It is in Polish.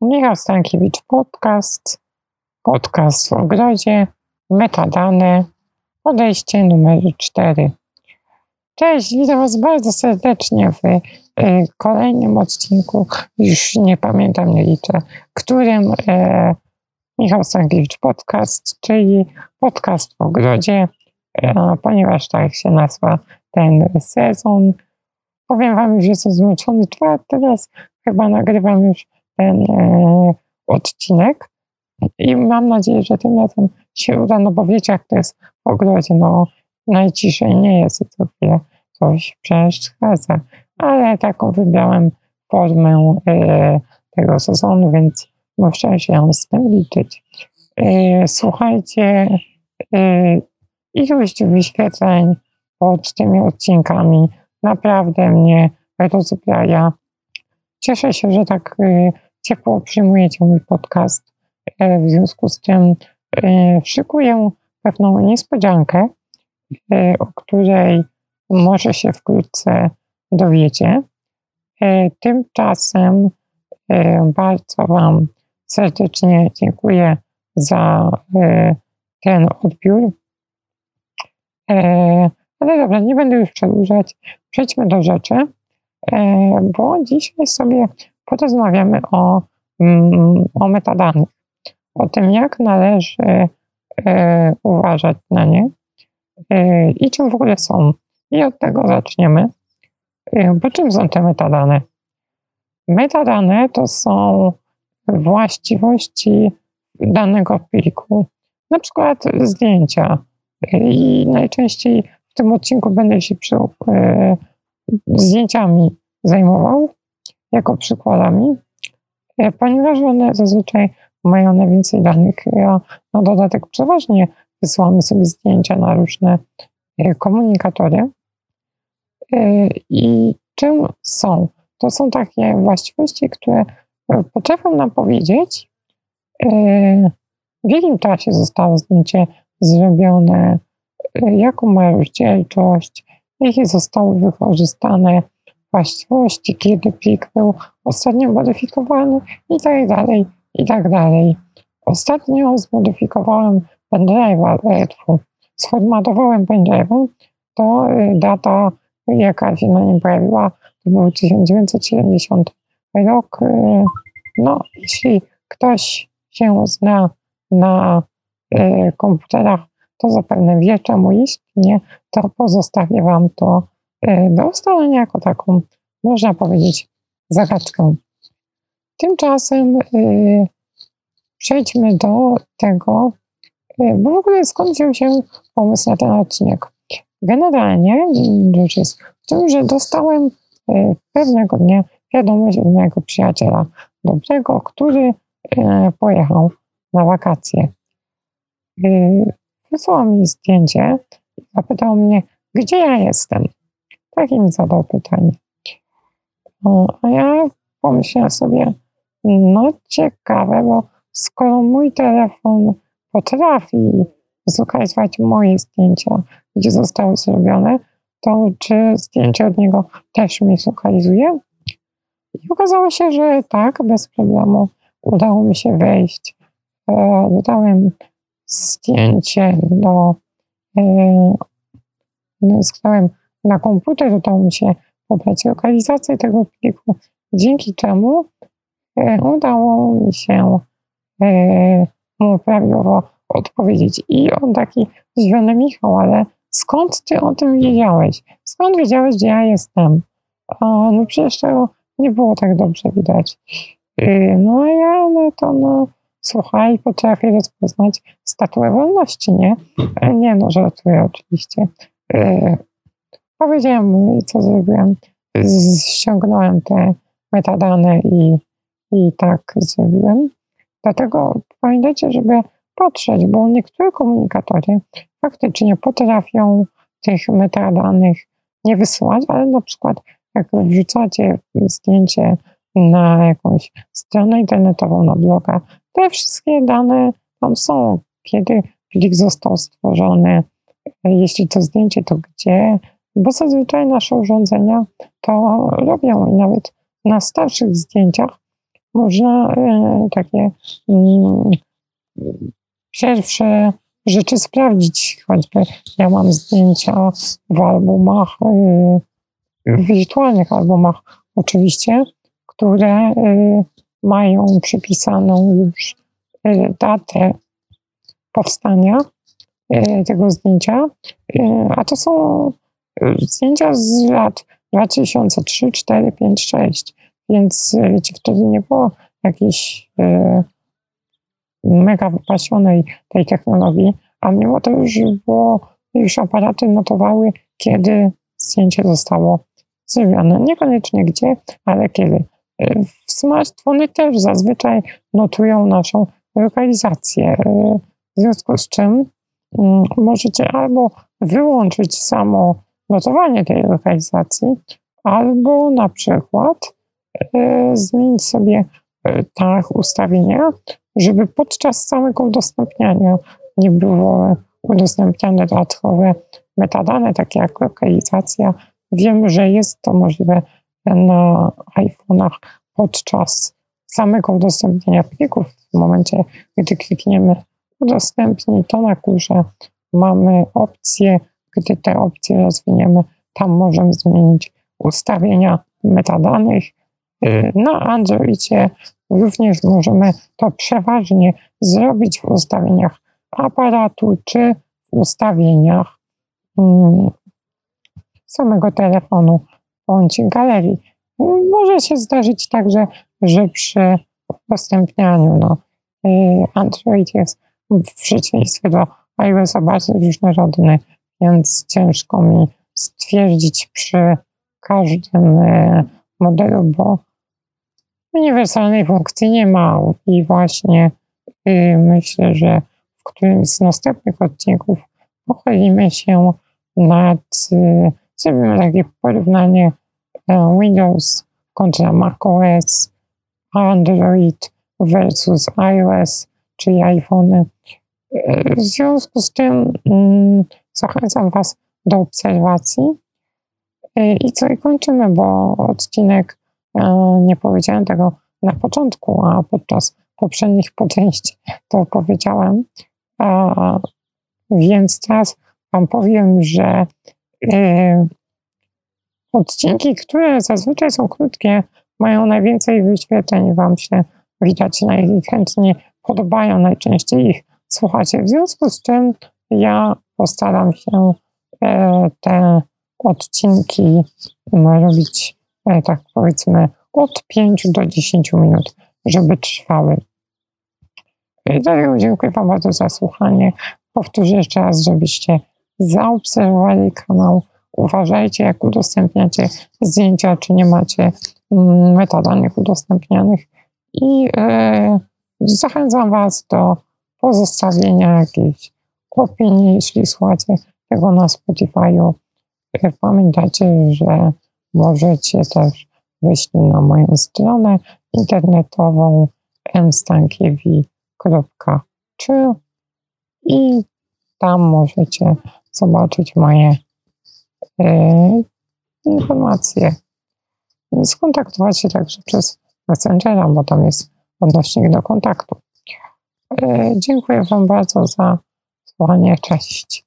Michał Stankiewicz Podcast, podcast w ogrodzie, metadane, podejście numer 4. Cześć, witam Was bardzo serdecznie w y, kolejnym odcinku. Już nie pamiętam, nie liczę, którym y, Michał Stankiewicz Podcast, czyli podcast w ogrodzie, y, ponieważ tak się nazywa ten sezon. Powiem Wam, że jestem zmęczony, czwarty teraz chyba nagrywam już ten e, odcinek i mam nadzieję, że tym razem się uda, no bo wiecie jak to jest w ogrodzie, no najciszej nie jest i co chwilę coś przeszkadza, ale taką wybrałem formę e, tego sezonu, więc muszę się z tym liczyć. E, słuchajcie, e, ilość wyświetleń pod tymi odcinkami naprawdę mnie rozbraja. Cieszę się, że tak e, ciepło przyjmujecie mój podcast. E, w związku z tym e, szykuję pewną niespodziankę, e, o której może się wkrótce dowiecie. Tymczasem bardzo Wam serdecznie dziękuję za ten odbiór. Ale dobra, nie będę już przedłużać. Przejdźmy do rzeczy, bo dzisiaj sobie porozmawiamy o, mm, o metadanych, o tym, jak należy e, uważać na nie e, i czym w ogóle są. I od tego zaczniemy. E, bo czym są te metadane? Metadane to są właściwości danego pliku, na przykład zdjęcia. I najczęściej w tym odcinku będę się przy, zdjęciami zajmował, jako przykładami, e, ponieważ one zazwyczaj mają najwięcej danych. Ja na dodatek przeważnie wysyłamy sobie zdjęcia na różne e, komunikatory. E, I czym są? To są takie właściwości, które potrafią nam powiedzieć, w jakim czasie zostało zdjęcie zrobione, jaką ma rozdzielczość, jakie zostały wykorzystane właściwości, kiedy plik był ostatnio modyfikowany i tak dalej, i tak dalej. Ostatnio zmodyfikowałem pendrive'a, e, sformatowałem pendrive'em, to y, data, jaka się na nim pojawiła, to był 1970 rok. Y, no, jeśli ktoś się zna na y, komputerach, to zapewne wie, czemu istnieje, to pozostawię Wam to do ustalenia jako taką, można powiedzieć, zagadkę. Tymczasem yy, przejdźmy do tego, yy, bo w ogóle skąd wziął się pomysł na ten odcinek. Generalnie rzecz jest w tym, że dostałem pewnego dnia wiadomość od mojego przyjaciela dobrego, który pojechał na wakacje. Wysłał mi zdjęcie zapytał mnie, gdzie ja jestem. Takie mi zadał pytanie. a ja pomyślałem sobie, no ciekawe, bo skoro mój telefon potrafi zlokalizować moje zdjęcia, gdzie zostały zrobione, to czy zdjęcie od niego też mi zlokalizuje? I okazało się, że tak, bez problemu udało mi się wejść. E, dodałem zdjęcie do, e, no, na komputer, udało mi się pobrać lokalizację tego pliku, dzięki czemu e, udało mi się e, mu prawidłowo odpowiedzieć. I on taki zdziwiony, Michał, ale skąd ty o tym wiedziałeś? Skąd wiedziałeś, gdzie ja jestem? A, no przecież tego nie było tak dobrze widać. E, no a ja, no to no, słuchaj, potrafię rozpoznać statuę wolności, nie? Nie no, żartuję oczywiście. Powiedziałem mu, co zrobiłem. Ściągnąłem te metadane i, i tak zrobiłem. Dlatego pamiętajcie, żeby patrzeć, bo niektóre komunikatory faktycznie potrafią tych metadanych nie wysyłać, ale na przykład jak wrzucacie zdjęcie na jakąś stronę internetową, na bloga, te wszystkie dane tam są, kiedy plik został stworzony, jeśli to zdjęcie, to gdzie, bo zazwyczaj nasze urządzenia to robią i nawet na starszych zdjęciach można e, takie mm, pierwsze rzeczy sprawdzić. Choćby ja mam zdjęcia w albumach, e, w wirtualnych albumach oczywiście, które mają przypisaną już datę powstania tego zdjęcia, a to są zdjęcia z lat 2003, 4, 5, 6. Więc e, wiecie, wtedy nie było jakiejś e, mega wypasionej tej technologii, a mimo to już było, już aparaty notowały, kiedy zdjęcie zostało zrobione. Niekoniecznie gdzie, ale kiedy. E, smartfony też zazwyczaj notują naszą lokalizację, e, w związku z czym mm, możecie albo wyłączyć samo notowanie tej lokalizacji, albo na przykład e, zmienić sobie tak ustawienia, żeby podczas samego udostępniania nie było udostępniane dodatkowe metadane, takie jak lokalizacja. Wiem, że jest to możliwe na iPhone'ach podczas samego udostępniania plików. W momencie, gdy klikniemy udostępnij, to na górze mamy opcję gdy te opcje rozwiniemy, tam możemy zmienić ustawienia metadanych. Y, na Androidzie również możemy to przeważnie zrobić w ustawieniach aparatu czy w ustawieniach mm, samego telefonu bądź galerii. Może się zdarzyć także, że przy udostępnianiu no, y, Android jest w przeciwieństwie do iOS bardzo różnorodny więc ciężko mi stwierdzić przy każdym e, modelu, bo uniwersalnej funkcji nie ma i właśnie y, myślę, że w którymś z następnych odcinków pochylimy się nad, y, zrobimy takie porównanie e, Windows kontra macOS, Android versus iOS, czyli iPhone. W związku z tym mm, Zachęcam Was do obserwacji. Y, I co, i kończymy, bo odcinek, y, nie powiedziałem tego na początku, a podczas poprzednich podejść to powiedziałem. Więc teraz Wam powiem, że y, odcinki, które zazwyczaj są krótkie, mają najwięcej wyświetleń, Wam się widać najchętniej podobają, najczęściej ich słuchacie. W związku z czym ja postaram się e, te odcinki robić, e, tak powiedzmy, od 5 do 10 minut, żeby trwały. Dziękuję Wam bardzo za słuchanie. Powtórzę jeszcze raz, żebyście zaobserwowali kanał. Uważajcie, jak udostępniacie zdjęcia, czy nie macie mm, metadanych udostępnianych. I e, zachęcam Was do pozostawienia jakichś opinii, jeśli słuchacie tego na Spotify'u. Pamiętajcie, że możecie też wejść na moją stronę internetową mstankiewi.3 i tam możecie zobaczyć moje e, informacje. Skontaktować się także przez Messengera, bo tam jest odnośnik do kontaktu. E, dziękuję Wam bardzo za Słanie, cześć.